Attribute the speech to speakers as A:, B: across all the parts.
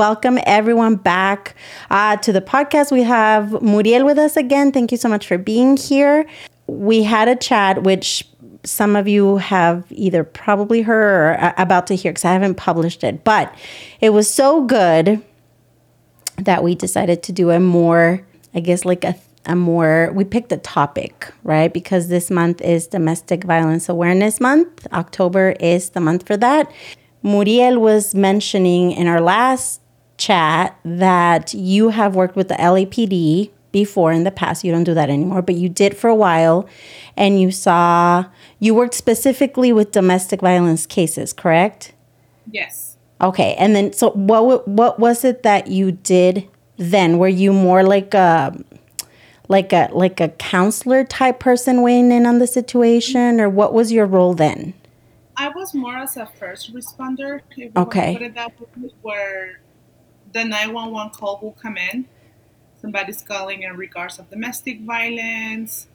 A: Welcome everyone back uh, to the podcast. We have Muriel with us again. Thank you so much for being here. We had a chat, which some of you have either probably heard or about to hear because I haven't published it, but it was so good that we decided to do a more, I guess, like a, a more, we picked a topic, right? Because this month is Domestic Violence Awareness Month. October is the month for that. Muriel was mentioning in our last chat that you have worked with the LAPD before in the past. You don't do that anymore, but you did for a while. And you saw, you worked specifically with domestic violence cases, correct?
B: Yes.
A: Okay. And then, so what, what was it that you did then? Were you more like a, like a like a counselor type person weighing in on the situation or what was your role then
B: I was more as a first responder.
A: okay.
B: Put it that way, where the 911 call will come in. Somebody's calling in regards of domestic violence,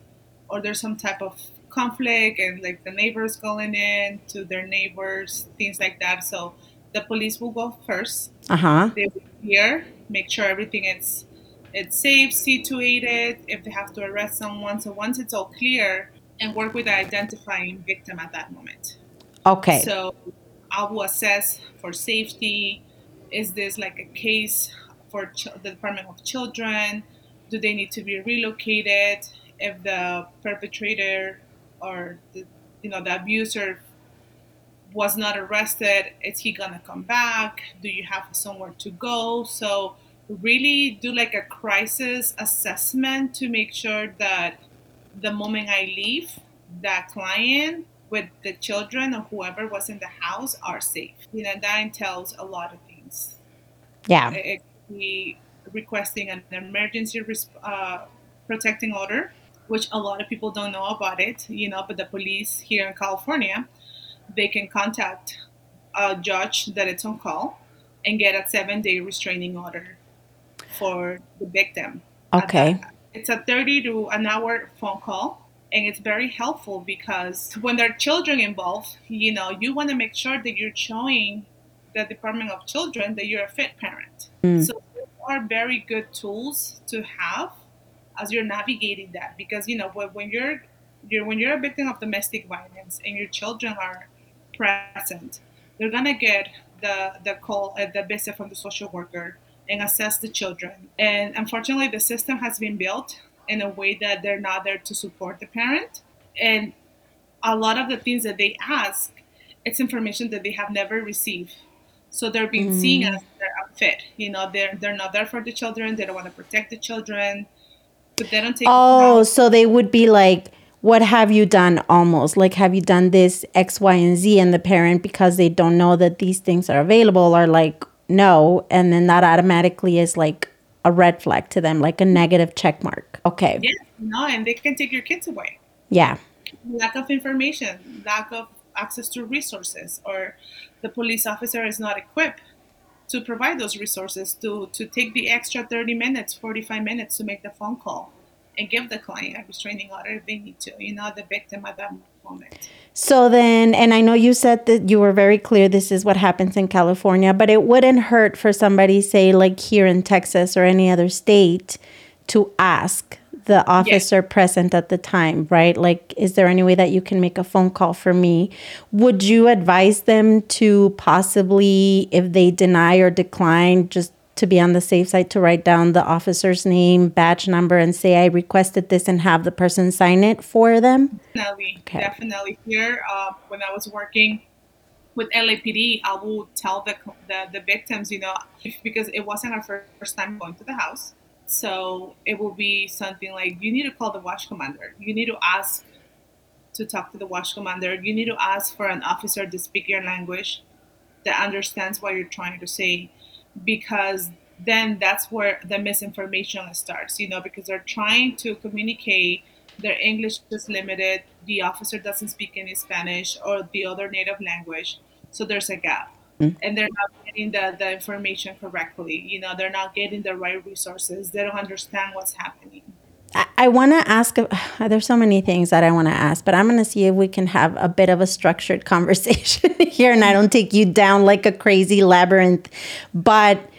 B: or there's some type of conflict, and like the neighbors calling in to their neighbors, things like that. So the police will go first.
A: Uh huh.
B: They will hear, make sure everything is it's safe, situated. If they have to arrest someone, so once it's all clear, and work with the identifying victim at that moment.
A: Okay.
B: So I will assess for safety. Is this like a case for ch- the Department of Children? Do they need to be relocated? If the perpetrator or the, you know the abuser was not arrested, is he gonna come back? Do you have somewhere to go? So really do like a crisis assessment to make sure that the moment I leave, that client with the children or whoever was in the house are safe. You know, that entails a lot of things.
A: Yeah.
B: It could be requesting an emergency uh, protecting order, which a lot of people don't know about it, you know, but the police here in California, they can contact a judge that it's on call and get a seven day restraining order for the victim.
A: Okay.
B: It's a 30 to an hour phone call and it's very helpful because when there are children involved, you know, you want to make sure that you're showing the Department of Children that you're a fit parent.
A: Mm.
B: So are very good tools to have as you're navigating that because you know when, when you're you're when you're a victim of domestic violence and your children are present, they're gonna get the the call at the visit from the social worker and assess the children. And unfortunately, the system has been built in a way that they're not there to support the parent. And a lot of the things that they ask, it's information that they have never received. So they're being mm. seen as they're unfit. You know, they're they're not there for the children. They don't want to protect the children, but they don't take.
A: Oh, so they would be like, "What have you done?" Almost like, "Have you done this X, Y, and Z?" And the parent, because they don't know that these things are available, are like, "No," and then that automatically is like a red flag to them, like a negative check mark. Okay.
B: Yeah, no, and they can take your kids away.
A: Yeah.
B: Lack of information, lack of access to resources, or the police officer is not equipped to provide those resources to, to take the extra 30 minutes, 45 minutes to make the phone call and give the client a restraining order if they need to, you know, the victim at that moment.
A: So then, and I know you said that you were very clear this is what happens in California, but it wouldn't hurt for somebody, say, like here in Texas or any other state, to ask the officer yes. present at the time, right? Like, is there any way that you can make a phone call for me? Would you advise them to possibly, if they deny or decline, just to be on the safe side to write down the officer's name, badge number, and say I requested this and have the person sign it for them?
B: Definitely, okay. definitely. Here, uh, when I was working with LAPD, I would tell the, the, the victims, you know, because it wasn't our first time going to the house. So it will be something like you need to call the watch commander. You need to ask to talk to the watch commander. You need to ask for an officer to speak your language that understands what you're trying to say because then that's where the misinformation starts, you know, because they're trying to communicate, their English is limited, the officer doesn't speak any Spanish or the other native language, so there's a gap. Mm-hmm. And they're not getting the, the information correctly. You know, they're not getting the right resources. They don't understand what's happening.
A: I, want to ask, there's so many things that I want to ask, but I'm going to see if we can have a bit of a structured conversation here and I don't take you down like a crazy labyrinth. But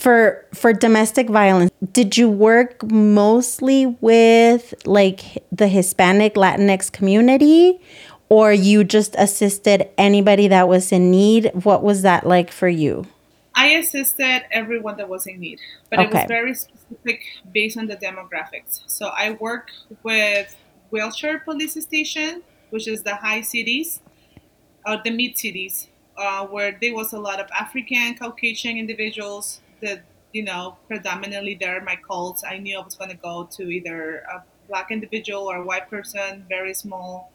A: for for domestic violence did you work mostly with like the hispanic latinx community or you just assisted anybody that was in need? What was that like for you?
B: I assisted everyone that was in need but okay. it was very specific based on the demographics. So i work with Wilshire police station which is the high cities or the mid cities uh, where there was a lot of african caucasian individuals that you know predominantly there my calls. I knew i was going to go to either a black individual or a white person very small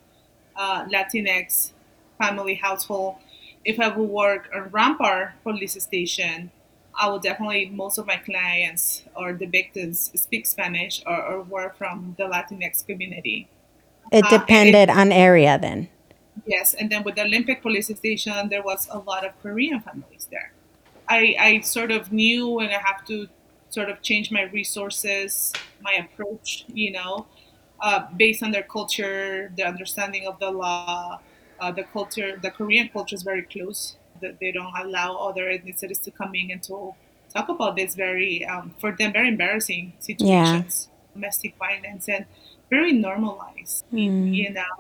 B: uh, latinx family household. If i would work a rampart police station i would definitely most of my clients or the victims speak spanish or, or were from the latinx community.
A: It uh, depended uh, it, on area then.
B: Yes and then with the olympic police station there was a lot of korean families there. I, I sort of knew and I have to sort of change my resources, my approach, you know, uh, based on their culture, the understanding of the law, uh, the culture, the Korean culture is very close. That they don't allow other ethnicities to come in and to talk about this very, um, for them, very embarrassing situations, yeah. domestic violence, and very normalized, mm. you know.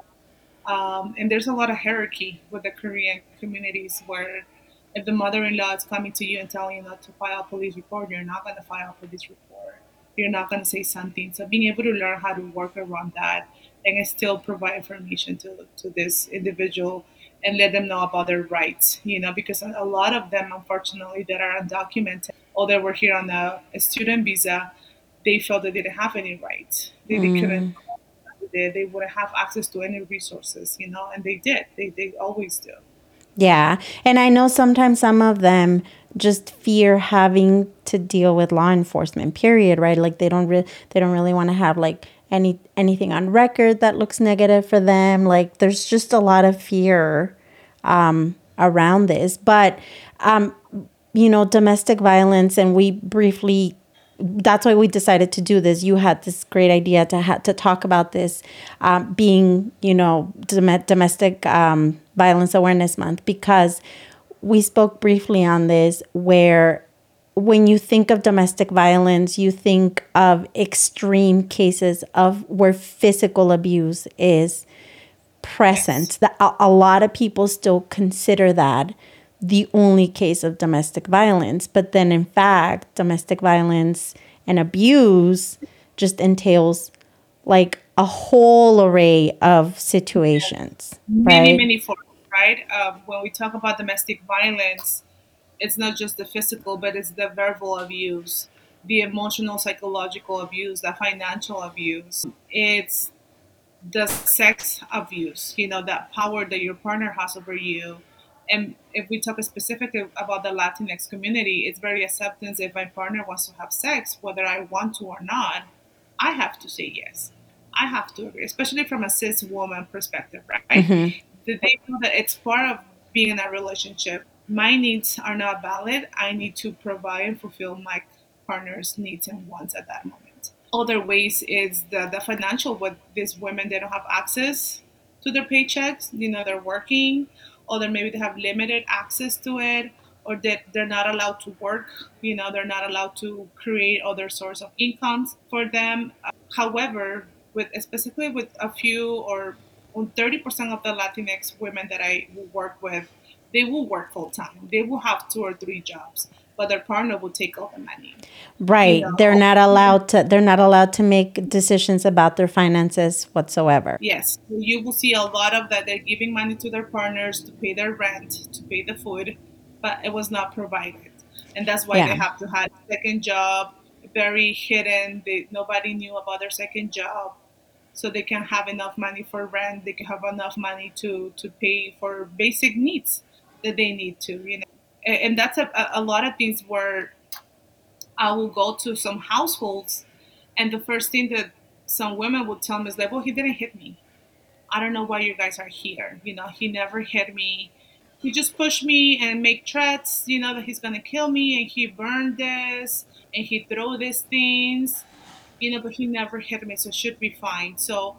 B: Um, and there's a lot of hierarchy with the Korean communities where if the mother-in-law is coming to you and telling you not to file a police report, you're not going to file a police report. You're not going to say something. So being able to learn how to work around that and still provide information to, to this individual and let them know about their rights, you know, because a lot of them, unfortunately, that are undocumented or that were here on a, a student visa, they felt they didn't have any rights. They, mm. they couldn't, they, they wouldn't have access to any resources, you know, and they did. They, they always do.
A: Yeah. And I know sometimes some of them just fear having to deal with law enforcement, period, right? Like they don't really they don't really want to have like any anything on record that looks negative for them. Like there's just a lot of fear um around this. But um you know, domestic violence and we briefly that's why we decided to do this. You had this great idea to ha- to talk about this um, being, you know, dom- domestic um, violence awareness month because we spoke briefly on this where when you think of domestic violence, you think of extreme cases of where physical abuse is present. Yes. That a, a lot of people still consider that the only case of domestic violence. But then, in fact, domestic violence and abuse just entails like a whole array of situations.
B: Many,
A: right?
B: many forms, right? Uh, when we talk about domestic violence, it's not just the physical, but it's the verbal abuse, the emotional, psychological abuse, the financial abuse. It's the sex abuse, you know, that power that your partner has over you and if we talk specifically about the Latinx community, it's very acceptance. If my partner wants to have sex, whether I want to or not, I have to say yes. I have to agree, especially from a cis woman perspective, right? Mm-hmm. They know that it's part of being in a relationship. My needs are not valid. I need to provide and fulfill my partner's needs and wants at that moment. Other ways is the, the financial, with these women, they don't have access to their paychecks. You know, they're working or then maybe they have limited access to it or that they're not allowed to work you know they're not allowed to create other source of incomes for them. However with specifically with a few or 30% of the latinx women that i work with they will work full time. They will have two or three jobs but their partner will take all the money.
A: Right. You know? They're not allowed to they're not allowed to make decisions about their finances whatsoever.
B: Yes. You will see a lot of that they're giving money to their partners to pay their rent, to pay the food, but it was not provided. And that's why yeah. they have to have a second job, very hidden. They nobody knew about their second job. So they can have enough money for rent, they can have enough money to to pay for basic needs that they need to, you know and that's a, a lot of things where I will go to some households, and the first thing that some women would tell me is like, "Well, he didn't hit me. I don't know why you guys are here. You know, he never hit me. He just pushed me and make threats. You know that he's gonna kill me, and he burned this, and he throw these things. You know, but he never hit me, so should be fine." So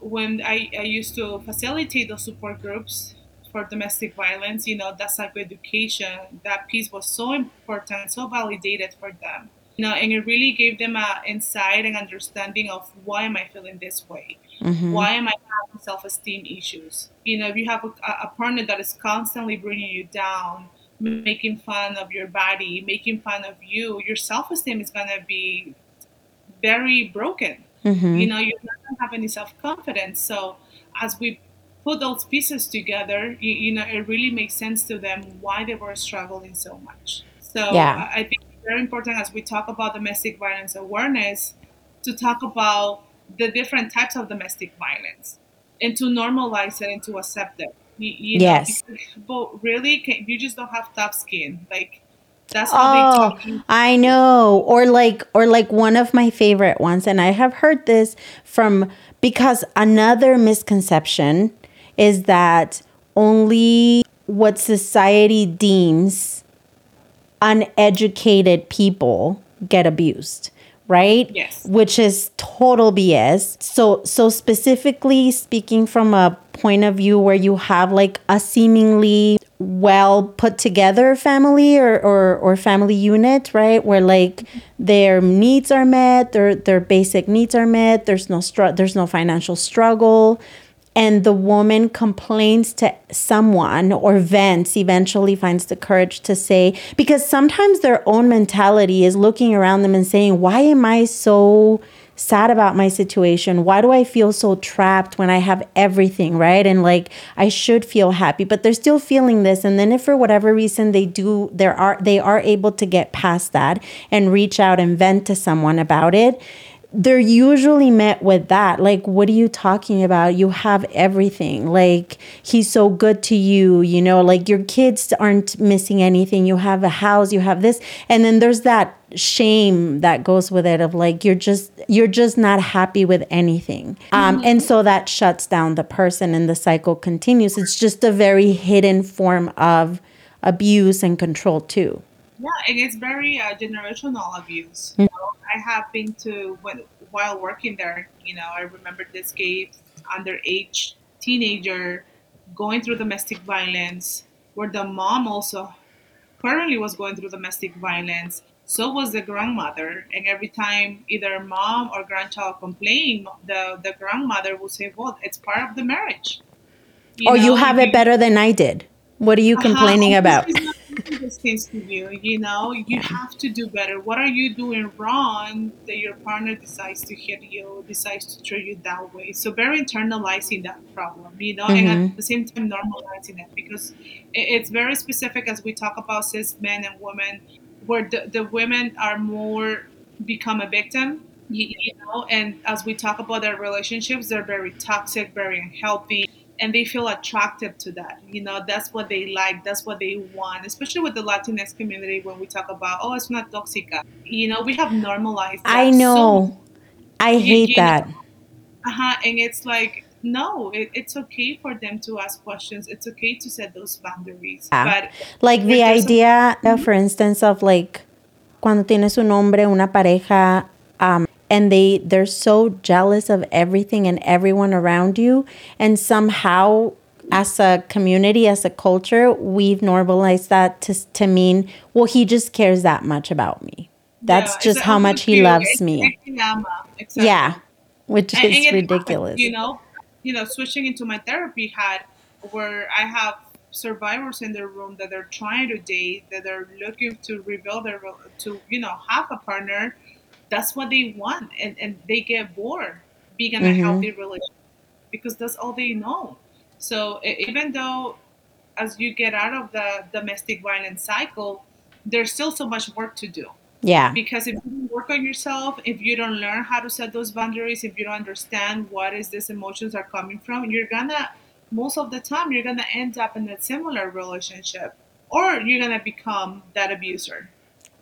B: when I, I used to facilitate those support groups for domestic violence, you know, that psychoeducation, that piece was so important, so validated for them. You know, and it really gave them an insight and understanding of why am I feeling this way?
A: Mhm.
B: Why am I having self-esteem issues? You know, if you have a, a partner that is constantly bringing you down, making fun of your body, making fun of you, your self-esteem is gonna be very broken.
A: Mhm.
B: You know, you're not gonna have any self-confidence. So as we put those pieces together, you, you know, it really makes sense to them why they were struggling so much. So
A: Yeah.
B: I think it's very important as we talk about domestic violence awareness to talk about the different types of domestic violence and to normalize it and to accept it. You, you know,
A: Yes.
B: because people really can, you just don't have tough skin. Like that's how they
A: Oh, I know. Or like or like one of my favorite ones and I have heard this from because another misconception is that only what society deems uneducated people get abused, right?
B: Yes.
A: Which is total BS. So so specifically speaking from a point of view where you have like a seemingly well put together family or, or or family unit, right? Where like their needs are met, their their basic needs are met, there's no str- there's no financial struggle and the woman complains to someone or vents eventually finds the courage to say because sometimes their own mentality is looking around them and saying why am i so sad about my situation? Why do i feel so trapped when i have everything right? And like i should feel happy. But they're still feeling this and then if for whatever reason they do there are they are able to get past that and reach out and vent to someone about it they're usually met with that. Like what are you talking about? You have everything. Like he's so good to you you know? Like your kids aren't missing anything. You have a house you have this. And then there's that shame that goes with it of like you're just you're just not happy with anything. Um, and so that shuts down the person and the cycle continues. It's just a very hidden form of abuse and control too
B: Yeah, and it's very uh, generational abuse. You know, I have been to when while working there. You know, I remember this case underage teenager going through domestic violence, where the mom also currently was going through domestic violence. So was the grandmother, and every time either mom or grandchild complained, the the grandmother would say, "Well, it's part of the marriage."
A: or you
B: know,
A: have it better than i did what are you complaining about
B: He's not things to you. You know, you have to do better. What are you doing wrong that your partner decides to hit you, decides to treat you that way? So very internalizing that problem, you know, and
A: Mhm.
B: at the same time normalizing it because it's very specific as we talk about cis men and women, where the, the women are more become a victim. You, you know, and as we talk about their relationships, they're very toxic, very unhealthy and they feel attracted to that. You know, that's what they like, that's what they want, especially with the Latinx community when we talk about, oh, it's not toxica. You know, we have normalized that.
A: I know. I hate
B: you know-
A: that.
B: uh-huh, and it's like, no, it, it's okay for them to ask questions. It's okay to set those boundaries.
A: Yeah.
B: But
A: Like the
B: there's a-
A: idea, uh, for instance, of like cuando tienes un hombre, una pareja, um, and they they're so jealous of everything and everyone around you, and somehow as a community, as a culture, we've normalized that to to mean, well, he just cares that much about me. That's
B: yeah,
A: just how much he loves
B: it's-
A: me.
B: exactly.
A: Yeah, which
B: And- and
A: is
B: happens,
A: ridiculous.
B: you know, you know, switching into my therapy had where I have survivors in their room that they're trying to date, that they're looking to rebuild their to you know have a partner. That's what they want, and and they get bored being in a
A: Mhm.
B: healthy relationship because that's all they know. So even though as you get out of the domestic violence cycle, there's still so much work to do
A: Yeah,
B: because if you don't work on yourself if you don't learn how to set those boundaries if you don't understand what is these emotions are coming from you're gonna most of the time you're gonna end up in a similar relationship or you're gonna become that abuser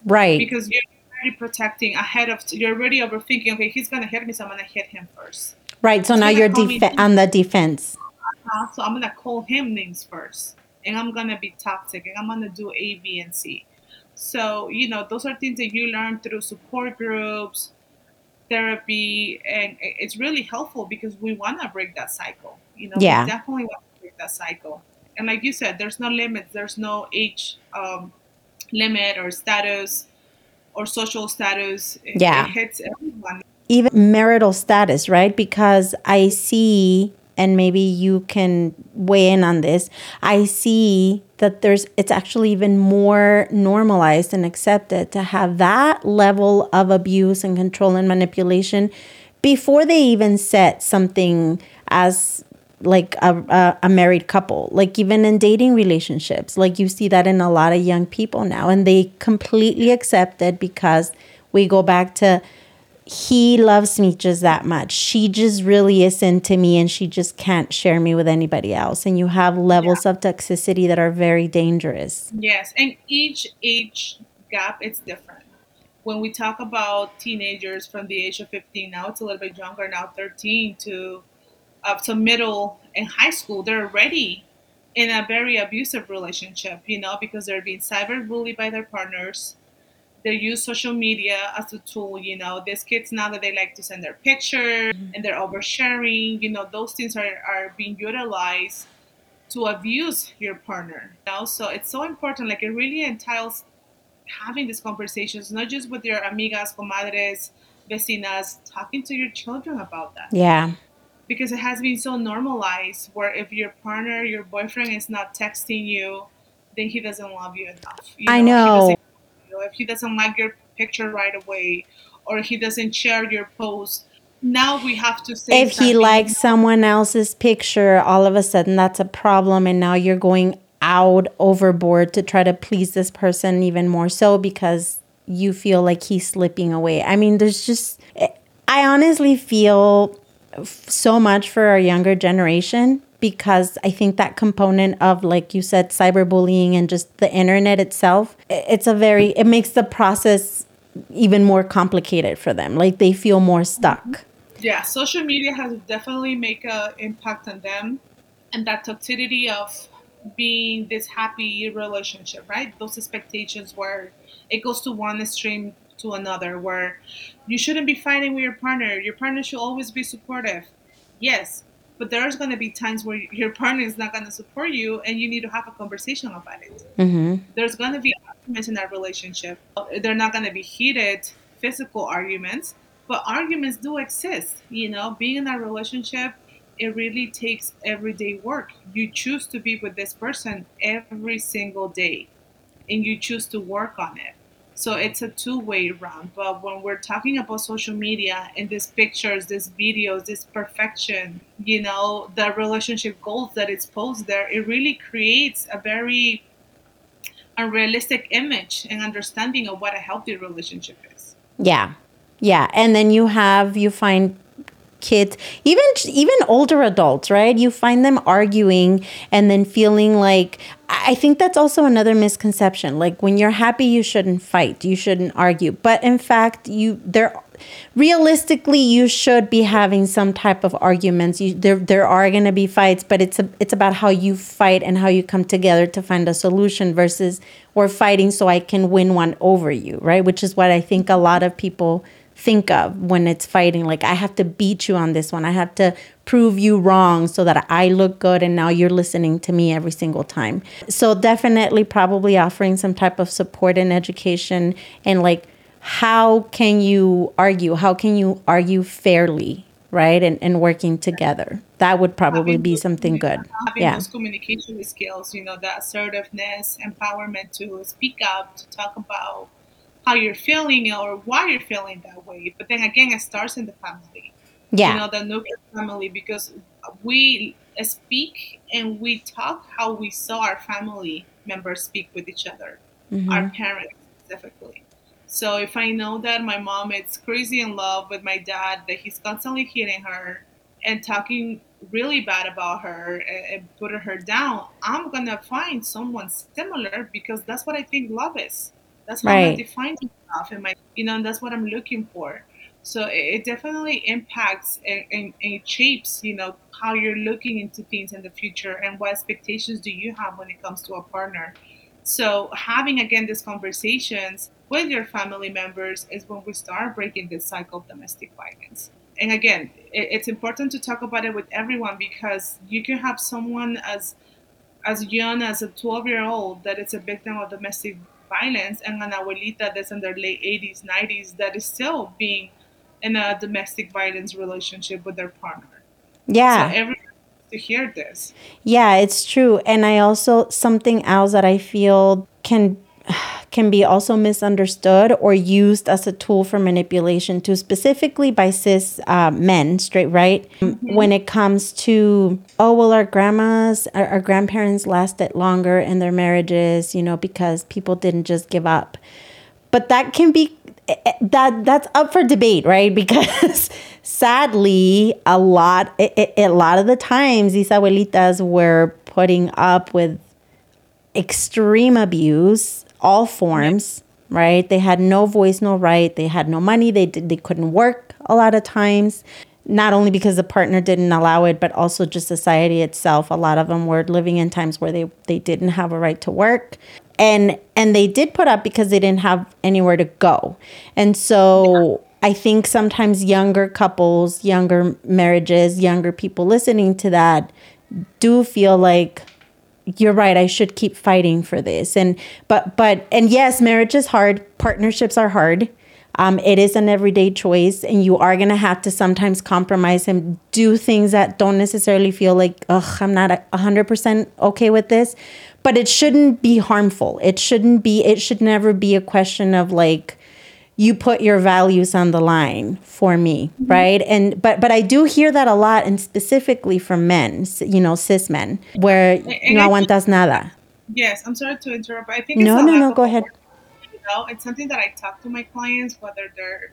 A: right.
B: because you're already protecting ahead of you're already overthinking okay he's gonna hit me so i'm gonna hit him first
A: Right. So
B: He's
A: now you're def- on the defense.
B: uh, so i'm gonna call him names first and i'm gonna be toxic and i'm gonna do a b and c so you know those are things that you learn through support groups therapy and it's really helpful because we want to break that cycle you know
A: Yeah.
B: we definitely want to break that cycle And like you said, there's no limits. There's no age um, limit or status or social status. It,
A: Yeah.
B: it hits everyone.
A: even marital status, right? Because I see, and maybe you can weigh in on this, I see that there's, it's actually even more normalized and accepted to have that level of abuse and control and manipulation before they even set something as like a, a, a married couple like even in dating relationships like you see that in a lot of young people now and they completely accept it because we go back to he loves me just that much. She just really is into me and she just can't share me with anybody else. And you have levels of toxicity that are very dangerous.
B: Yes, and each age gap it's different. When we talk about teenagers from the age of 15, now it's a little bit younger, now 13 to up to middle and high school, they're already in a very abusive relationship, you know, because they're being cyberbullied by their partners. They use social media as a tool, you know. These kids now that they like to send their pictures mm-hmm. and they're oversharing, you know, those things are, are being utilized to abuse your partner. You know? So it's so important. Like it really entails having these conversations, not just with your amigas, comadres, vecinas, talking to your children about that.
A: Yeah.
B: Because it has been so normalized where if your partner, your boyfriend is not texting you, then he doesn't love you enough. You
A: I
B: If he
A: know.
B: you if he doesn't like your picture right away or he doesn't share your post, now we have to say
A: If he likes someone else's picture, all of a sudden that's a problem. And now you're going out overboard to try to please this person even more so because you feel like he's slipping away. I mean, there's just, I honestly feel so much for our younger generation because I think that component of, like you said, cyberbullying and just the internet itself, it's a very, it makes the process even more complicated for them. Like they feel more stuck.
B: yeah social media has definitely make an impact on them and that toxicity of being this happy relationship right those expectations where it goes to one extreme to another where you shouldn't be fighting with your partner your partner should always be supportive yes but there's going to be times where your partner is not going to support you and you need to have a conversation about it
A: hmm
B: there's going to be arguments in that relationship. They're not going to be heated physical arguments, but arguments do exist. You know, being in that relationship, it really takes everyday work. You choose to be with this person every single day, and you choose to work on it. So it's a two-way round. But when we're talking about social media and these pictures, these videos, this perfection, you know, the relationship goals that it's posed there, it really creates a very unrealistic image and understanding of what a healthy relationship is.
A: Yeah. Yeah. And then you have, you find kids, even even older adults, right? You find them arguing and then feeling like I think that's also another misconception. Like when you're happy, you shouldn't fight, you shouldn't argue. But in fact, you there realistically you should be having some type of arguments. You, there there are going to be fights, but it's a, it's about how you fight and how you come together to find a solution versus we're fighting so I can win one over you, right? Which is what I think a lot of people think of when it's fighting like I have to beat you on this one. I have to prove you wrong so that I look good and now you're listening to me every single time. So definitely probably offering some type of support and education and like how can you argue? How can you argue fairly, right? And and working together. That would probably
B: Having
A: be something good.
B: Having
A: Yeah.
B: those communication skills, you know, the assertiveness, empowerment to speak up, to talk about how you're feeling or why you're feeling that way. But then again, it starts in the family.
A: Yeah.
B: You know, the nuclear family, because we speak and we talk how we saw our family members speak with each other,
A: Mhm.
B: our parents specifically. So if I know that my mom is crazy in love with my dad, that he's constantly hitting her and talking really bad about her and, and putting her down, I'm gonna find someone similar because that's what I think love is. That's how I
A: Right.
B: define myself and my, you know, and that's what I'm looking for. So it, it definitely impacts and, and, and it shapes, you know, how you're looking into things in the future and what expectations do you have when it comes to a partner. So having again these conversations with your family members is when we start breaking this cycle of domestic violence. And again, it, it's important to talk about it with everyone because you can have someone as as young as a 12 year old that is a victim of domestic violence and an abuelita that's in their late 80s, 90s that is still being in a domestic violence relationship with their partner.
A: Yeah.
B: So everyone to hear this.
A: Yeah, it's true. And I also something else that I feel can can be also misunderstood or used as a tool for manipulation to specifically by cis uh, men straight right? Mm-hmm. when it comes to oh well our grandmas our, our grandparents lasted longer in their marriages you know because people didn't just give up. But that can be eh, eh, that that's up for debate right? Because sadly a lot it, a lot of the times these abuelitas were putting up with extreme abuse all forms, right? They had no voice, no right. They had no money. They did, they couldn't work a lot of times. Not only because the partner didn't allow it, but also just society itself. A lot of them were living in times where they, they didn't have a right to work. And and they did put up because they didn't have anywhere to go. And so I think sometimes younger couples, younger marriages, younger people listening to that do feel like you're right i should keep fighting for this. And but but and yes marriage is hard. Partnerships are hard. Um, it is an everyday choice and you are going to have to sometimes compromise and do things that don't necessarily feel like ugh i'm not 100% okay with this. But it shouldn't be harmful. It shouldn't be it should never be a question of like you put your values on the line for me mm-hmm. right? And but but i do hear that a lot and specifically from men you know cis men where and no aguantas nada.
B: Yes i'm sorry to interrupt but i think
A: no no no go ahead.
B: you know it's something that i talk to my clients whether they're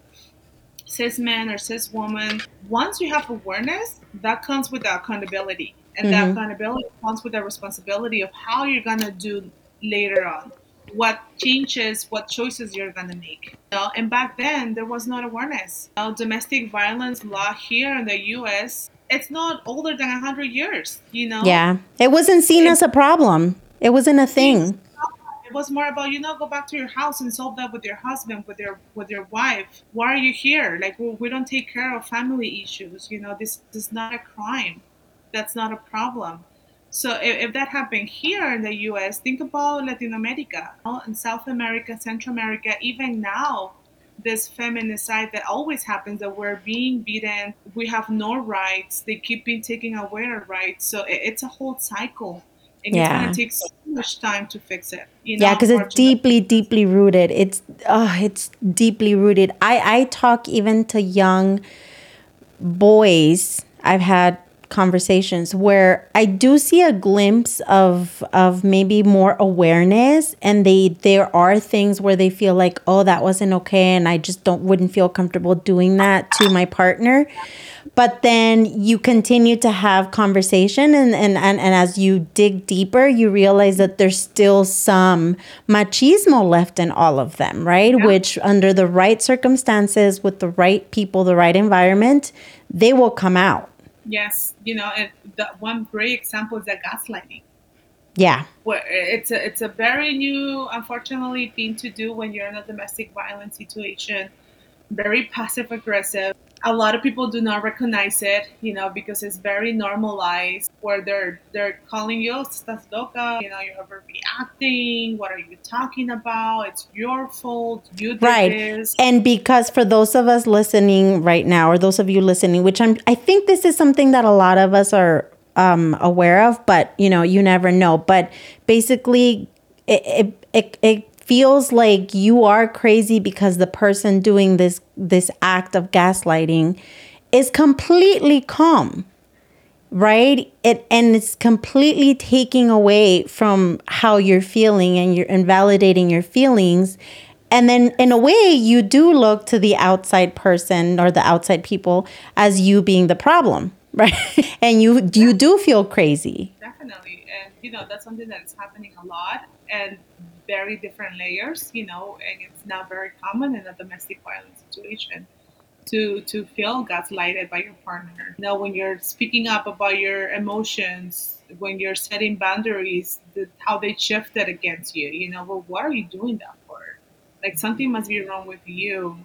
B: cis men or cis woman once you have awareness that comes with the accountability and mm-hmm. that accountability comes with the responsibility of how you're gonna do later on what changes, what choices you're gonna make. You know? And back then, there was not awareness. You know, domestic violence law here in the U.S. It's not older than hundred years. You know.
A: Yeah, it wasn't seen it, as a problem. It wasn't a thing.
B: It was more about you know go back to your house and solve that with your husband, with your with your wife. Why are you here? Like we, we don't take care of family issues. You know this, this is not a crime. That's not a problem so if, if, that happened here in the U.S., think about Latin America, you know, and South America, Central America. Even now, this feminicide that always happens that we're being beaten, we have no rights. They keep being taken away our rights. So it, it's a whole cycle. And yeah. it's going to take so much time to fix it.
A: You know, yeah, because it's deeply, deeply rooted. It's oh, it's deeply rooted. I I talk even to young boys. I've had conversations where I do see a glimpse of of maybe more awareness and they there are things where they feel like oh that wasn't okay and I just don't wouldn't feel comfortable doing that to my partner. But then you continue to have conversation and, and, and, and as you dig deeper you realize that there's still some machismo left in all of them right? Yeah. which under the right circumstances with the right people the right environment they will come out
B: Yes, you know, and the one great example is the gaslighting.
A: Yeah.
B: Where it's a it's a very new, unfortunately, thing to do when you're in a domestic violence situation. Very passive aggressive a lot of people do not recognize it, you know, because it's very normalized where they're they're calling you estás loca, you know, you're overreacting, what are you talking about? It's your fault. You did right. this.
A: And because for those of us listening right now, or those of you listening, which I'm I think this is something that a lot of us are um, aware of, but you know, you never know. But basically it, it, it, it feels like you are crazy because the person doing this this act of gaslighting is completely calm right? It and it's completely taking away from how you're feeling and you're invalidating your feelings. And then in a way you do look to the outside person or the outside people as you being the problem right? And you you do feel crazy.
B: Definitely. And you know that's something that's happening a lot. And very different layers, you know, and it's not very common in a domestic violence situation to to feel gaslighted by your partner. You know, when you're speaking up about your emotions, when you're setting boundaries, the, how they shifted against you. You know, well, what are you doing that for? Like something must be wrong with you.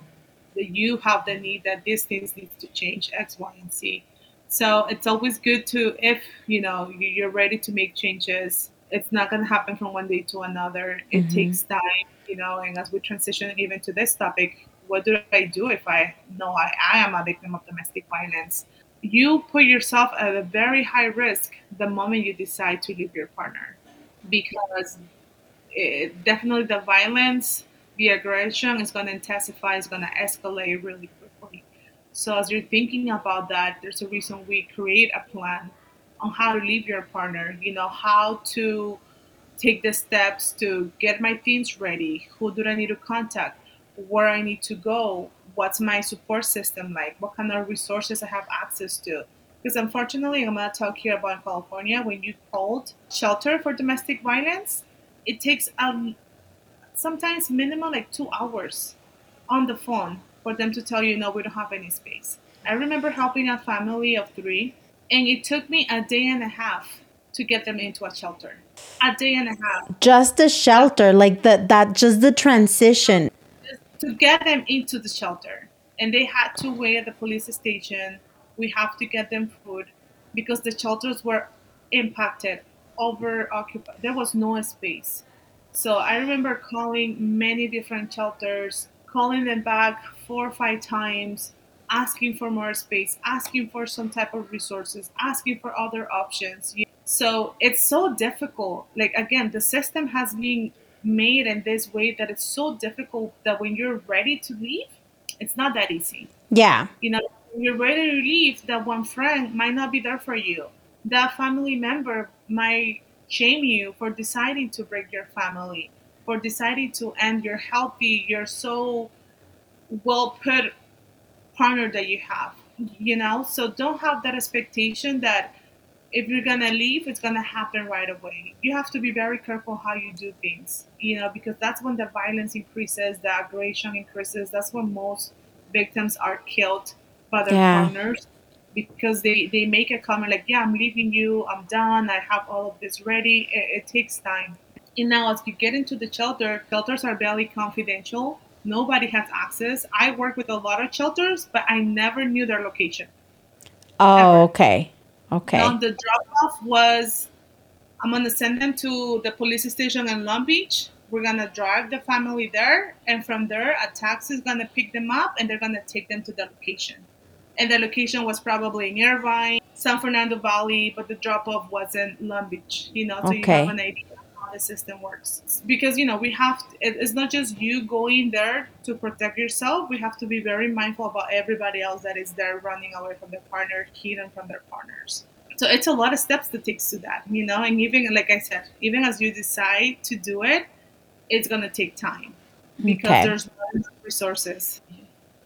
B: That you have the need that these things need to change X, Y, and Z. So it's always good to, if you know you're ready to make changes, it's not going to happen from one day to another. It
A: Mhm.
B: takes time, you know. And as we transition even to this topic, what do I do if I know I, I am a victim of domestic violence? You put yourself at a very high risk the moment you decide to leave your partner because it, definitely the violence, the aggression is going to intensify, is going to escalate really quickly. So as you're thinking about that, there's a reason we create a plan on how to leave your partner. You know how to take the steps to get my things ready. Who do I need to contact? Where I need to go? What's my support system like? What kind of resources I have access to? Because unfortunately, I'm going to talk here about California. When you called shelter for domestic violence, it takes um, sometimes minimum like two hours on the phone for them to tell you no we don't have any space i remember helping a family of three and it took me a day and a half to get them into a shelter. A day and a half.
A: Just the shelter, like the that just the transition.
B: to get them into the shelter. And they had to wait at the police station. We have to get them food because the shelters were impacted over occupied there was no space. So i remember calling many different shelters calling them back four or five times asking for more space asking for some type of resources asking for other options so it's so difficult. Like again the system has been made in this way that it's so difficult that when you're ready to leave it's not that easy.
A: Yeah.
B: you know when you're ready to leave that one friend might not be there for you. That family member might shame you for deciding to break your family for deciding to end your healthy your so well put partner that you have you know? So don't have that expectation that if you're gonna leave it's gonna happen right away. You have to be very careful how you do things you know because that's when the violence increases the aggression increases. That's when most victims are killed by their
A: Yeah.
B: partners because they they make a comment like yeah i'm leaving you. I'm done. I have all of this ready. It, it takes time. And now as you get into the shelter shelters are very confidential nobody has access i work with a lot of shelters but i never knew their location
A: Oh,
B: Ever.
A: okay. Okay.
B: now the drop off was I'm gonna send them to the police station in Long Beach. We're gonna drive the family there, and from there, a taxi is gonna pick them up, and they're gonna take them to the location. And the location was probably in Irvine, San Fernando Valley, but the drop off was in Long Beach. You know, so you
A: Okay.
B: have an idea the system works. Because you know, we have to, it's not just you going there to protect yourself. We have to be very mindful about everybody else that is there running away from their partner, hidden from their partners. So it's a lot of steps that takes to that, you know. And even like I said, even as you decide to do it, it's gonna take time because
A: Okay.
B: there's not enough resources.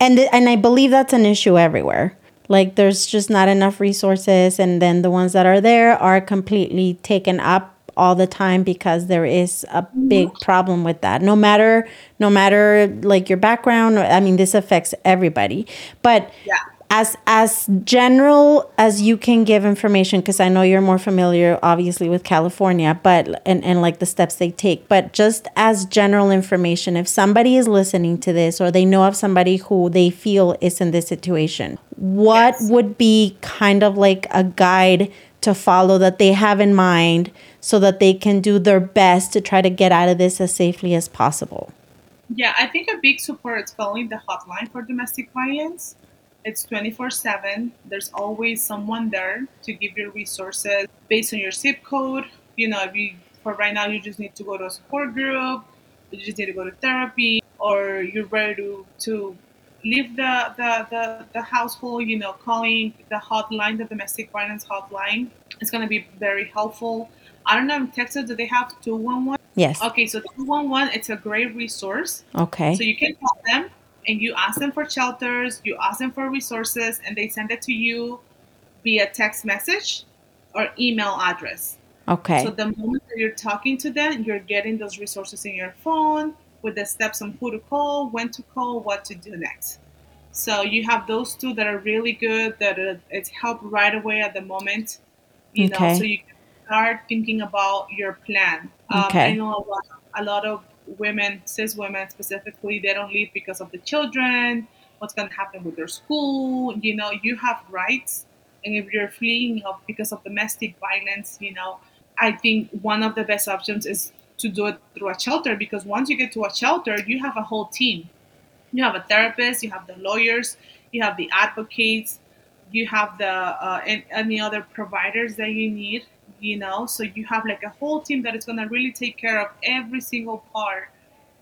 A: and and I believe that's an issue everywhere. Like there's just not enough resources, and then the ones that are there are completely taken up all the time because there is a big problem with that. No matter no matter like your background, I mean this affects everybody. But
B: Yeah.
A: as as general as you can give information because i know you're more familiar obviously with california but and, and like the steps they take but just as general information if somebody is listening to this or they know of somebody who they feel is in this situation what
B: Yes.
A: would be kind of like a guide to follow that they have in mind so that they can do their best to try to get out of this as safely as possible
B: Yeah, I think a big support is calling the hotline for domestic violence. It's 24 7. There's always someone there to give you resources based on your zip code. You know, if you, for right now, you just need to go to a support group, you just need to go to therapy, or you're ready to, to leave the, the, the, the household, you know, calling the hotline, the domestic violence hotline. It's going to be very helpful. I don't know in Texas, do they have 211?
A: yes
B: Okay, so 211, it's a great resource.
A: okay
B: So you can call them and you ask them for shelters, you ask them for resources, and they send it to you via text message or email address.
A: okay
B: So the moment that you're talking to them, you're getting those resources in your phone with the steps on who to call, when to call, what to do next. So you have those two that are really good, that uh, it's help right away at the moment. You
A: Okay.
B: know, so you can start thinking about your plan. Um,
A: Okay.
B: I know a lot, a lot of women, cis women specifically, they don't leave because of the children. What's going to happen with their school? You know, you have rights, and if you're fleeing of, because of domestic violence, you know, I think one of the best options is to do it through a shelter because once you get to a shelter, you have a whole team. You have a therapist, you have the lawyers, you have the advocates, you have the uh, any other providers that you need. You know, so you have like a whole team that is gonna really take care of every single part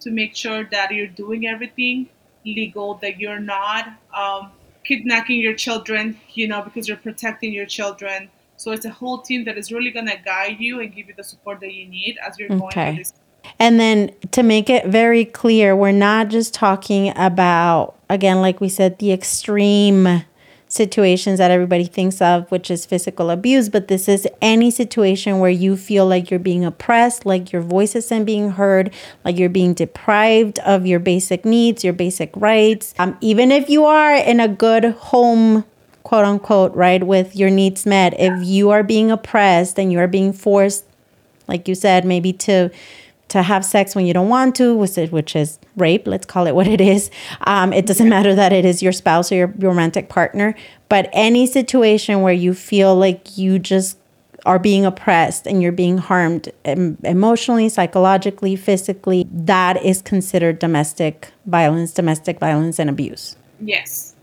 B: to make sure that you're doing everything legal, that you're not um, kidnapping your children, you know, because you're protecting your children. So it's a whole team that is really going to guide you and give you the support that you need as you're going through this.
A: And then to make it very clear, we're not just talking about, again, like we said, the extreme situations that everybody thinks of, which is physical abuse, but this is any situation where you feel like you're being oppressed, like your voice isn't being heard, like you're being deprived of your basic needs, your basic rights. Um, even if you are in a good home, quote unquote, right, with your needs met, if you are being oppressed and you are being forced, like you said, maybe to to have sex when you don't want to, which is rape, let's call it what it is. Um, it doesn't matter that it is your spouse or your, romantic partner, but any situation where you feel like you just are being oppressed and you're being harmed emotionally, psychologically, physically, that is considered domestic violence, domestic violence and abuse.
B: Yes,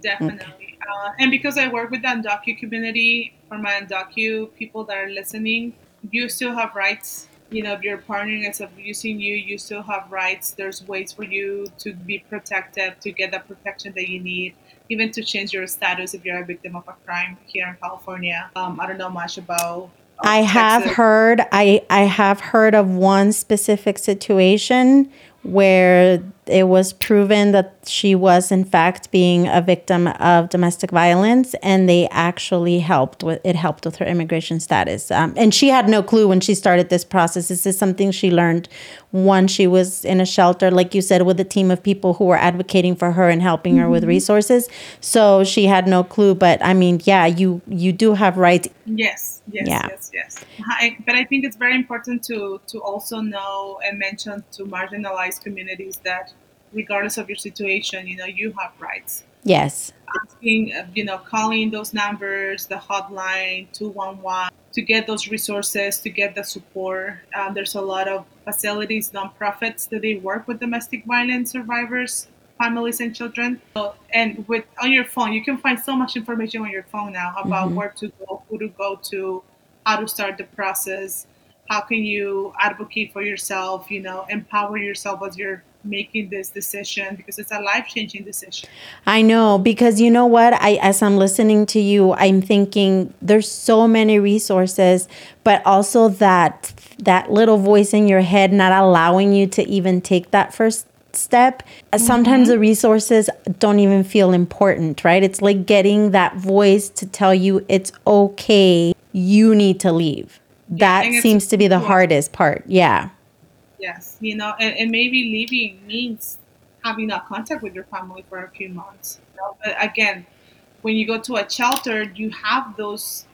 B: definitely. Okay. Uh, and because I work with the undocu community, for my undocu people that are listening, you still have rights you know, if your partner is abusing you, you still have rights. There's ways for you to be protected, to get the protection that you need, even to change your status if you're a victim of a crime here in California. Um, I don't know much about.
A: Uh, I have heard. I I have heard of one specific situation where it was proven that she was in fact being a victim of domestic violence and they actually helped with it helped with her immigration status um, and she had no clue when she started this process this is something she learned once she was in a shelter like you said with a team of people who were advocating for her and helping mm-hmm. her with mm-hmm. resources so she had no clue but i mean yeah you you do have rights
B: yes yes yeah. yes yes I, but i think it's very important to to also know and mention to marginalized communities that regardless of your situation, you know, you have rights.
A: Yes.
B: Asking, uh, you know, calling those numbers, the hotline, 211, to get those resources, to get the support. Um, there's a lot of facilities, nonprofits that they work with domestic violence survivors, families, and children. So, and with on your phone, you can find so much information on your phone now about mm-hmm. where to go, who to go to, how to start the process, how can you advocate for yourself, you know, empower yourself as you're making this decision because it's a life-changing decision.
A: I know because you know what? I as i'm listening to you i'm thinking there's so many resources but also that that little voice in your head not allowing you to even take that first step. Mm-hmm. sometimes the resources don't even feel important right? It's like getting that voice to tell you it's okay you need to leave. That seems to be the hardest part yeah
B: Yes, you know, and, and maybe leaving means having not contact with your family for a few months. You know? But again, when you go to a shelter, you have those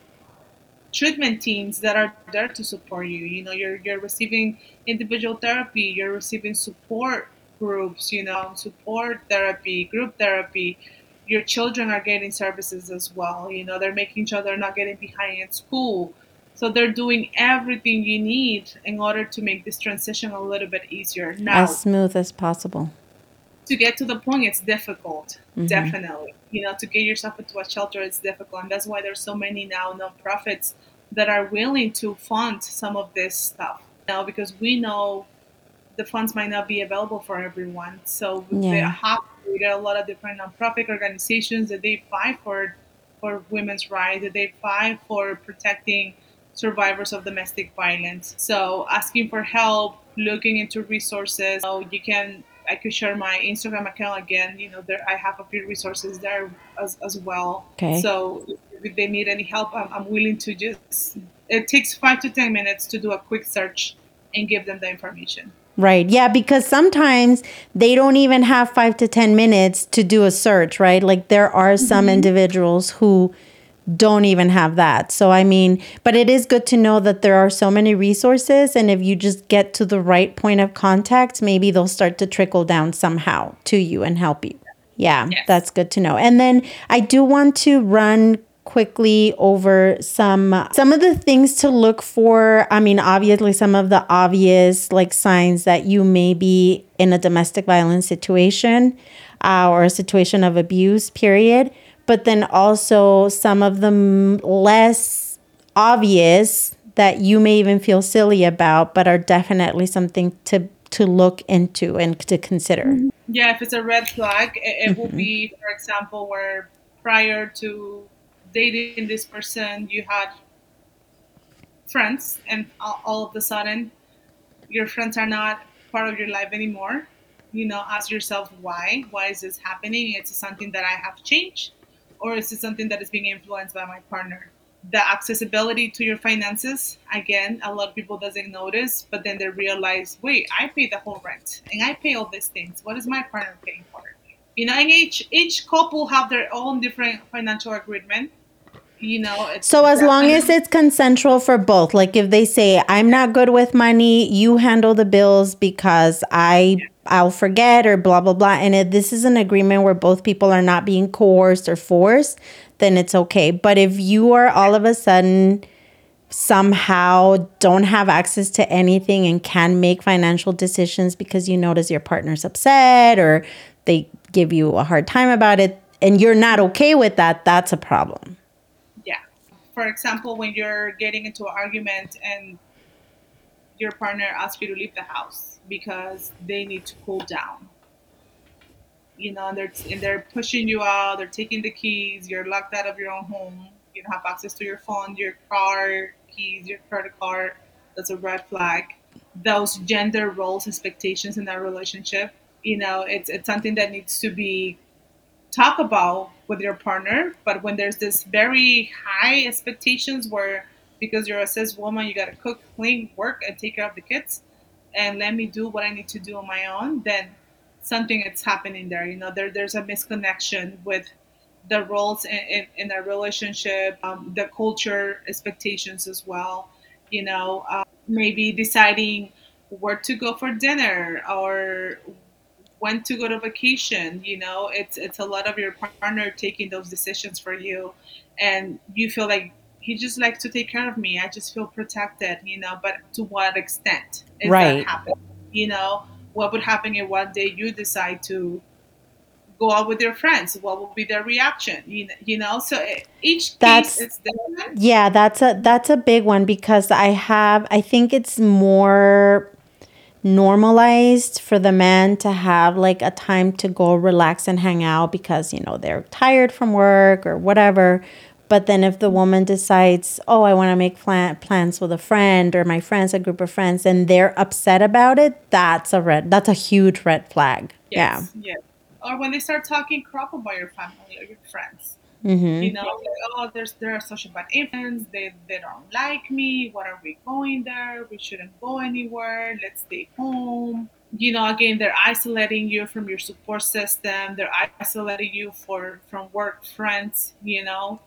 B: treatment teams that are there to support you. You know, you're you're receiving individual therapy, you're receiving support groups, you know, support therapy, group therapy. Your children are getting services as well. You know, they're making sure they're not getting behind in school. So they're doing everything you need in order to make this transition a little bit easier.
A: Now, as smooth as possible.
B: To get to the point, it's difficult. Mm-hmm. Definitely, you know, to get yourself into a shelter, it's difficult, and that's why there's so many now nonprofits that are willing to fund some of this stuff now because we know the funds might not be available for everyone. So yeah. they have we get a lot of different nonprofit organizations that they fight for for women's rights, that they fight for protecting survivors of domestic violence. So asking for help, looking into resources. So you can I could share my Instagram account again. You know, there I have a few resources there as, as well.
A: Okay.
B: So if they need any help, I'm, I'm willing to just. It takes five to ten minutes to do a quick search and give them the information.
A: Right. Yeah, because sometimes they don't even have five to 10 minutes to do a search, right? Like there are some mm-hmm. individuals who don't even have that. So, I mean, but it is good to know that there are so many resources. And if you just get to the right point of contact, maybe they'll start to trickle down somehow to you and help you. Yeah, yes. that's good to know. And then I do want to run quickly over some some of the things to look for. I mean, obviously some of the obvious like signs that you may be in a domestic violence situation uh, or a situation of abuse, period. But then also some of the less obvious that you may even feel silly about, but are definitely something to to look into and to consider.
B: Yeah, if it's a red flag, it, it mm-hmm. will be, for example, where prior to dating this person, you had friends, and all of a sudden, your friends are not part of your life anymore. You know, ask yourself why. Why is this happening? it's something that I have changed, or is it something that is being influenced by my partner? the accessibility to your finances again a lot of people doesn't notice but then they realize wait i pay the whole rent and i pay all these things what is my partner paying for you know and each each couple have their own different financial agreement you know
A: so as long as it's consensual for both like if they say i'm not good with money you handle the bills because i yeah. I'll forget or blah blah blah and if this is an agreement where both people are not being coerced or forced then it's okay. But if you are all of a sudden somehow don't have access to anything and can make financial decisions because you notice your partner's upset or they give you a hard time about it and you're not okay with that, that's a problem.
B: Yeah. For example, when you're getting into an argument and your partner asks you to leave the house because they need to cool down you know, and they're and they're pushing you out. They're taking the keys. You're locked out of your own home. You don't have access to your phone, your car keys, your credit card. That's a red flag. Those gender roles, expectations in that relationship. You know, it's it's something that needs to be talked about with your partner. But when there's this very high expectations where because you're a cis woman, you gotta cook, clean, work, and take care of the kids, and let me do what I need to do on my own, then something that's happening there. You know, there there's a misconnection with the roles in, in, in a relationship, um, the culture expectations as well. You know, uh, maybe deciding where to go for dinner or when to go to vacation. You know, it's it's a lot of your partner taking those decisions for you, and you feel like he just likes to take care of me. I just feel protected. You know, but to what extent is right. that happening? You know, what would happen if one day you decide to go out with your friends what will be their reaction you, know so eh, each that's, case is different
A: yeah that's a that's a big one because i have i think it's more normalized for the men to have like a time to go relax and hang out because you know they're tired from work or whatever but then if the woman decides, oh, I want to make plan- plans with a friend or my friends, a group of friends, and they're upset about it, that's a red. That's a huge red flag.
B: Yes, yeah. Yes. Or when they start talking crap about your family or your friends. Mm-hmm. You know, like, oh, there's there are social bad influence. They they don't like me. What are we going there? We shouldn't go anywhere. Let's stay home. You know, again, they're isolating you from your support system. They're isolating you for from work friends. You know,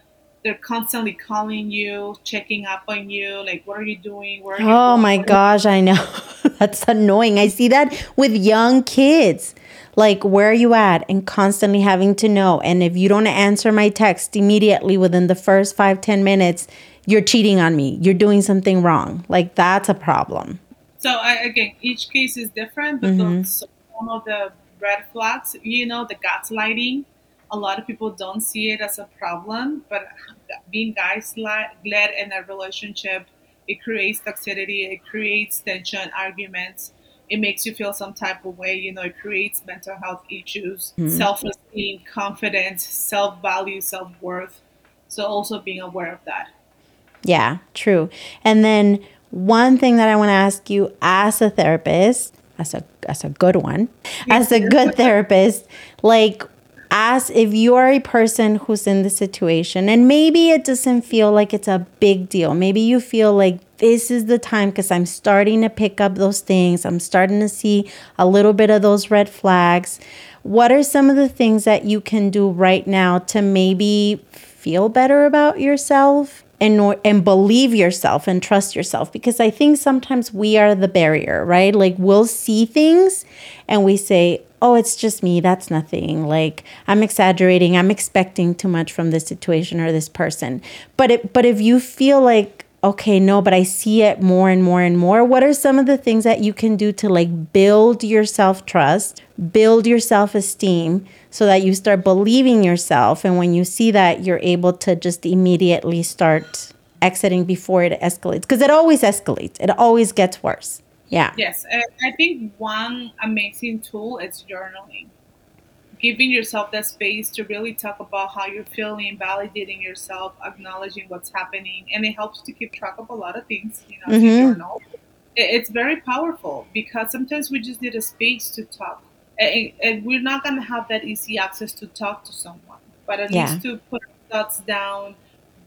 B: they're constantly calling you, checking up on you, like what are you doing? Where you
A: oh my gosh, I know. That's annoying. I see that with young kids. Like, where are you at? And constantly having to know. And if you don't answer my text immediately within the first five ten minutes, you're cheating on me. You're doing something wrong. Like, that's a problem.
B: So, I, again, each case is different, but mm-hmm. those, some of the red flags, you know, the gaslighting, a lot of people don't see it as a problem, but being gaslit in a relationship, it creates toxicity, it creates tension, arguments. It makes you feel some type of way. You know, it creates mental health issues, mm-hmm. self-esteem, confidence, self-value, self-worth. So also being aware of that.
A: Yeah, true. And then one thing that I want to ask you as a therapist, as a as a good one, as a good therapist, like as if you are a person who's in the situation and maybe it doesn't feel like it's a big deal. Maybe you feel like this is the time because I'm starting to pick up those things. I'm starting to see a little bit of those red flags. What are some of the things that you can do right now to maybe feel better about yourself and and believe yourself and trust yourself because I think sometimes we are the barrier, right? Like we'll see things and we say, oh, it's just me. That's nothing. Like I'm exaggerating. I'm expecting too much from this situation or this person. But it, but if you feel like, okay, no, but I see it more and more and more, what are some of the things that you can do to like build your self trust, build your self esteem so that you start believing yourself? And when you see that, you're able to just immediately start exiting before it escalates because it always escalates, it always gets worse. Yeah.
B: Yes. I think one amazing tool is journaling. Giving yourself that space to really talk about how you're feeling, validating yourself, acknowledging what's happening, and it helps to keep track of a lot of things. You know, mm-hmm. journal. It's very powerful because sometimes we just need a space to talk, and, we're not going to have that easy access to talk to someone, but at yeah. least to put thoughts down,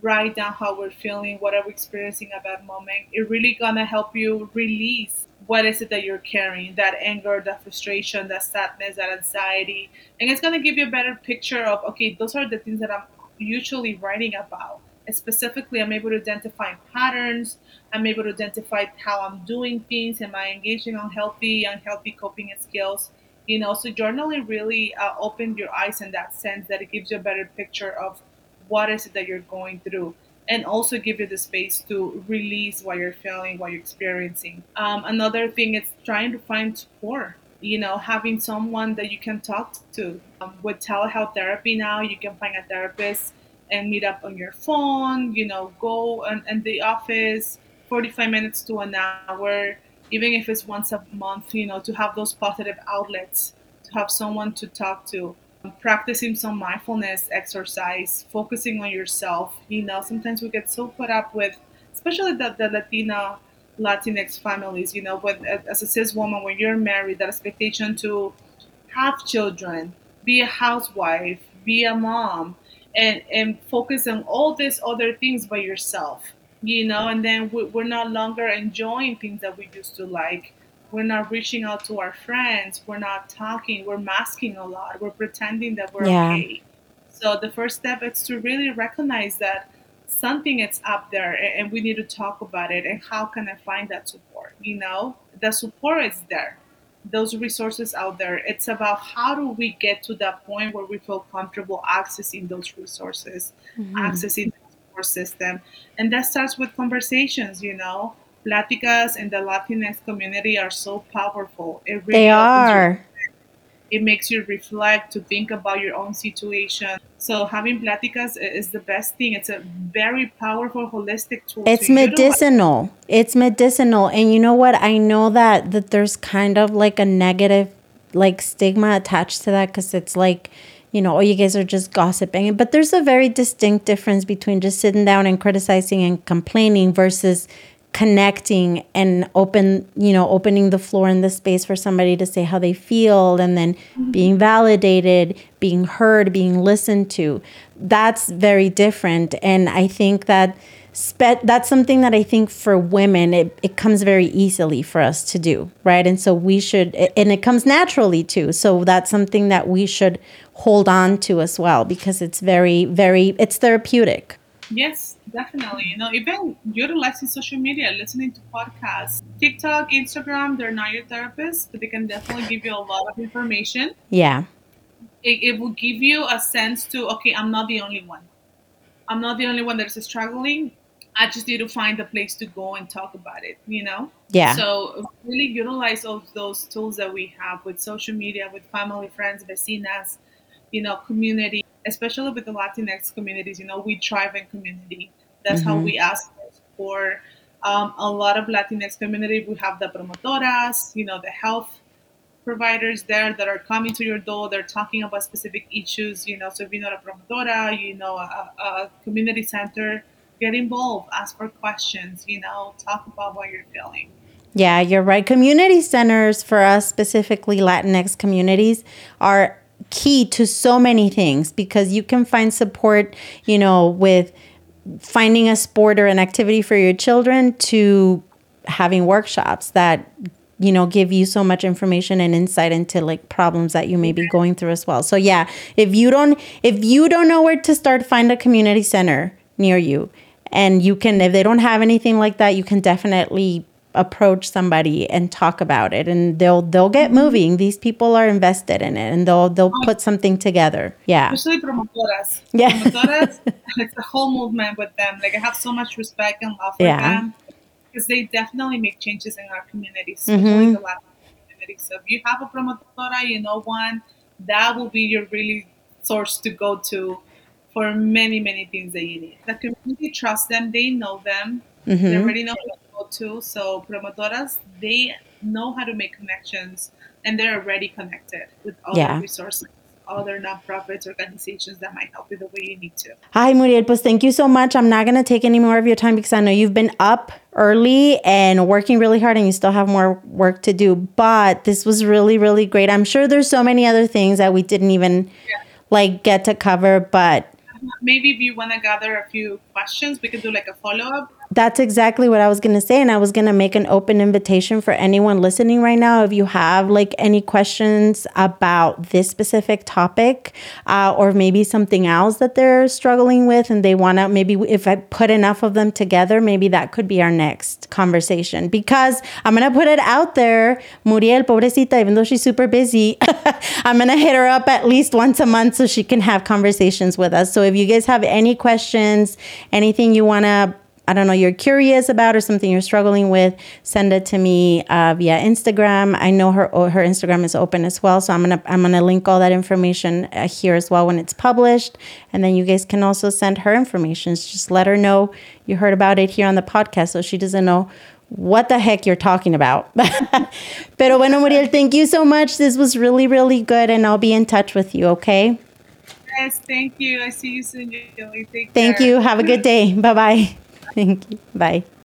B: write down how we're feeling, what are we experiencing at that moment. It really gonna help you release what is it that you're carrying? That anger that frustration that sadness that anxiety. And it's going to give you a better picture of okay those are the things that i'm usually writing about. Specifically i'm able to identify patterns. I'm able to identify how i'm doing things. Am i engaging on healthy unhealthy coping skills? You know so journaling really uh, opened your eyes in that sense that it gives you a better picture of what is it that you're going through and also give you the space to release what you're feeling, what you're experiencing. Um, another thing is trying to find support. You know, having someone that you can talk to. Um, with telehealth therapy now, you can find a therapist and meet up on your phone. You know, go and in the office, 45 minutes to an hour, even if it's once a month. You know, to have those positive outlets, to have someone to talk to practicing some mindfulness exercise, focusing on yourself. You know, sometimes we get so caught up with, especially the, the Latina, Latinx families, you know, with, as a cis woman, when you're married, that expectation to have children, be a housewife, be a mom, and, and focus on all these other things by yourself, you know, and then we're no longer enjoying things that we used to like we're not reaching out to our friends we're not talking we're masking a lot we're pretending that we're yeah. okay. So the first step is to really recognize that something is up there and we need to talk about it and how can i find that support you know? The support is there. Those resources out there. It's about how do we get to that point where we feel comfortable accessing those resources mm-hmm. accessing the support system. And that starts with conversations you know Platicas in the Latinx community are so powerful. It
A: really they are.
B: it makes you reflect to think about your own situation. So having Platicas is the best thing. It's a very powerful, holistic tool.
A: It's to medicinal. Utilize. It's medicinal. And you know what? I know that that there's kind of like a negative like stigma attached to that because it's like you know, oh, you guys are just gossiping. But there's a very distinct difference between just sitting down and criticizing and complaining versus connecting and open you know opening the floor in the space for somebody to say how they feel and then mm-hmm. being validated being heard being listened to. That's very different. And i think that spe- that's something that i think for women it, it comes very easily for us to do right? And so we should and it comes naturally too. So that's something that we should hold on to as well because it's very very it's therapeutic.
B: Yes, definitely. You know, even utilizing social media, listening to podcasts, TikTok, Instagram, they're not your therapist, but they can definitely give you a lot of information.
A: Yeah.
B: It, it will give you a sense to, okay, I'm not the only one. I'm not the only one that's struggling. I just need to find a place to go and talk about it, you know?
A: Yeah.
B: So really utilize all those tools that we have with social media, with family, friends, vecinas, you know, community especially with the Latinx communities, you know, we thrive in community. That's mm-hmm. how we ask for um, a lot of Latinx community. We have the promotoras, you know, the health providers there that are coming to your door. They're talking about specific issues, you know. So if you're not a promotora, you know, a, a community center, get involved, ask for questions, you know, talk about what you're feeling.
A: Yeah, you're right. Community centers for us, specifically Latinx communities, are key to so many things because you can find support, you know, with finding a sport or an activity for your children to having workshops that you know give you so much information and insight into like problems that you may be going through as well. So yeah if you don't if you don't know where to start find a community center near you. And you can if they don't have anything like that you can definitely approach somebody and talk about it and they'll they'll get
B: Mm-hmm.
A: moving these people are invested in it and they'll they'll put something together yeah
B: Especially promotoras.
A: Yeah.
B: Promotoras, it's a whole movement with them. Like I have so much respect and love for
A: Yeah.
B: them because they definitely make changes in our communities especially
A: Mhm.
B: the Latin community. So if you have a promotora, you know one, that will be your really source to go to for many, many things that you need. The community trusts them, they know them, they
A: Mhm.
B: already know who to go to. So promotoras, they know how to make connections and they're already connected with other
A: Yeah.
B: resources, other nonprofits, organizations that might help you the way you need to.
A: Hi, Muriel. Pues thank you so much. I'm not going to take any more of your time because I know you've been up early and working really hard and you still have more work to do. But this was really, really great. I'm sure there's so many other things that we didn't even like get to cover, but uh-huh.
B: Maybe if you want to gather a few questions, we could do like a follow up.
A: That's exactly what I was going to say. And I was going to make an open invitation for anyone listening right now. If you have like any questions about this specific topic uh, or maybe something else that they're struggling with and they want to, maybe if I put enough of them together, maybe that could be our next conversation. Because I'm going to put it out there, Muriel, pobrecita, even though she's super busy, I'm going to hit her up at least once a month so she can have conversations with us. So if you guys have any questions, anything you want to I don't know, you're curious about or something you're struggling with, send it to me uh, via Instagram. I know her oh, her Instagram is open as well, so I'm gonna I'm gonna link all that information uh, here as well when it's published, and then you guys can also send her information. Just let her know you heard about it here on the podcast, so she doesn't know what the heck you're talking about. Pero bueno, Muriel, thank you so much. This was really really good, and I'll be in touch with you. Okay.
B: Yes, thank you. I see you soon, Julie. Take
A: Thank
B: care.
A: you. Have a good day. Bye bye. Thank you. Bye.